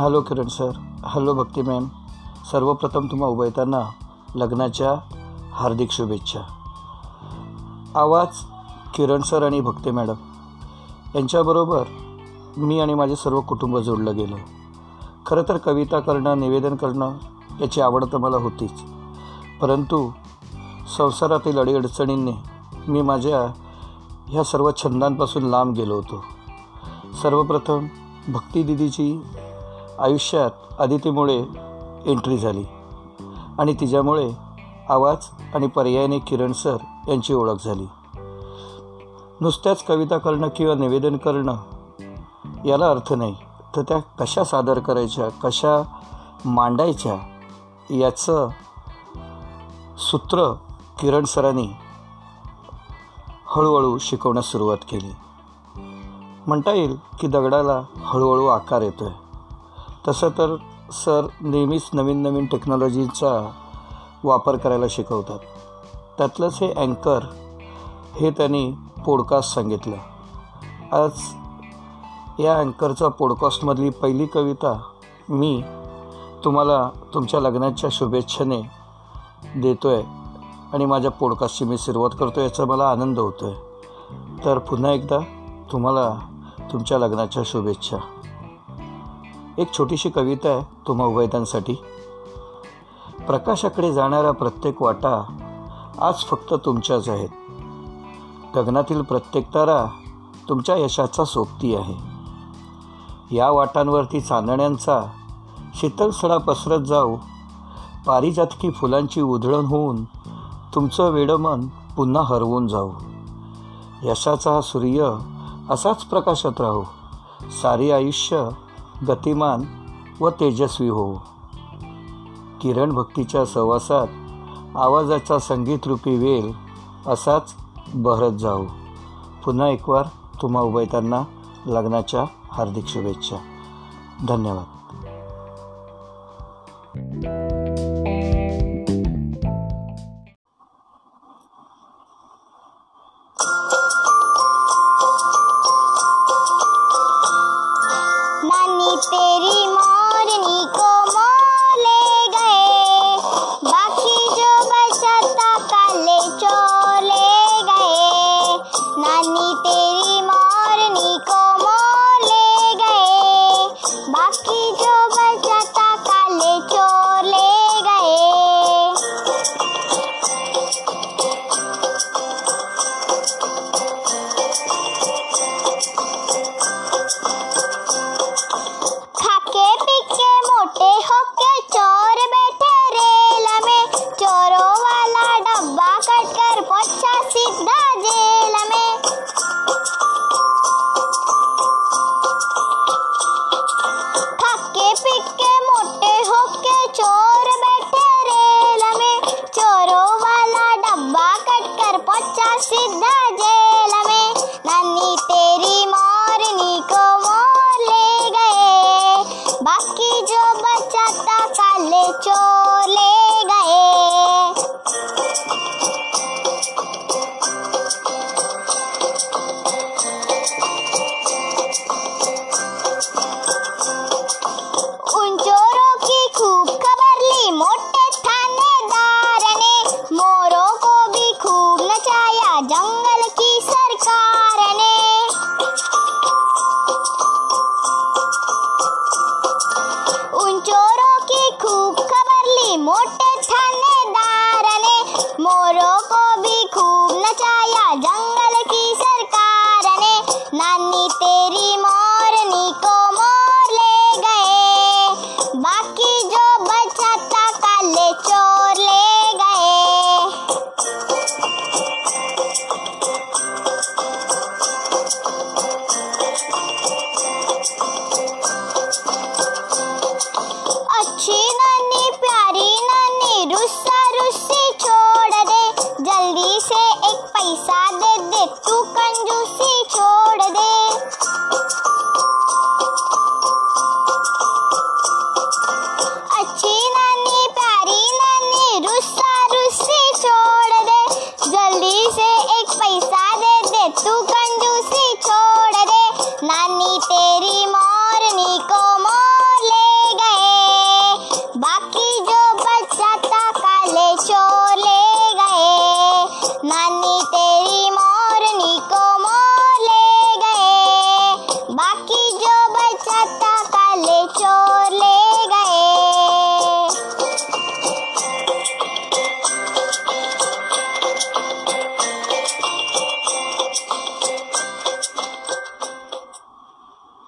Hello Kiran sir hello Bhakti ma'am. सर्वप्रथम तुम्हा उभयताना लग्नाच्या हार्दिक शुभेच्छा. आवाज किरण सर आणि भक्ती मॅडम. यांच्याबरोबर मी आणि माझे सर्व कुटुंब जोडलं गेलं. खरं तर कविता करणं निवेदन करणं याची आवड तर मला होतीच. परंतु संसारातील अडीअडचणींनी मी माझ्या ह्या सर्व छंदांपासून लांब गेलो होतो. सर्वप्रथम भक्ती दिदीची आयुष्यात अदितीमुळे एंट्री झाली. आणि तिच्यामुळे आवाज आणि पर्यायाने किरण सर यांची ओळख झाली. नुसत्याच कविता करणं किंवा निवेदन करणं याला अर्थ नाही. तर त्या कशा सादर करायच्या कशा मांडायच्या याचं सूत्र किरण सरांनी हळूहळू शिकवण्यास सुरुवात केली. म्हणता येईल की दगडाला हळूहळू आकार येतो आहे तसं तर सर नेहमीच नवीन नवीन टेक्नॉलॉजीचा वापर करायला शिकवतात. त्यातलंच हे अँकर हे त्यांनी पॉडकास्ट सांगितलं. आज या अँकरचा पॉडकास्टमधली पहिली कविता मी तुम्हाला तुमच्या लग्नाच्या शुभेच्छेने देतो आहे आणि माझ्या पॉडकास्टची मी सुरुवात करतो याचा मला आनंद होतो आहे तर पुन्हा एकदा तुम्हाला तुमच्या लग्नाच्या शुभेच्छा. एक छोटीशी कविता आहे तुम्हा उभयतांसाठी. प्रकाशाकडे जाणारा प्रत्येक वाटा आज फक्त तुमच्याच आहेत. गगनातील प्रत्येक तारा तुमच्या यशाचा सोबती आहे. या वाटांवरती चांदण्यांचा शीतल सडा पसरत जाऊ पारिजातकी फुलांची उधळण होऊन तुमचं वेडमन पुन्हा हरवून जाऊ. यशाचा हा सूर्य असाच प्रकाशात राहू सारी आयुष्य गतिमान व तेजस्वी हो किरण भक्तीच्या सहवासात आवाजाचा संगीतरूपी वेल असाच बहरत जाऊ. पुन्हा एकवार तुम्हा उभयतांना लग्नाच्या हार्दिक शुभेच्छा. धन्यवाद. said that. एक पैसा दे दे, तू कंजूसी छोड़ दे। अच्छी नानी, प्यारी नानी, रुस्सा रुस्सी छोड़ दे। जल्दी से एक पैसा दे दे, तू कंजूसी छोड़ दे। नानी, तेरी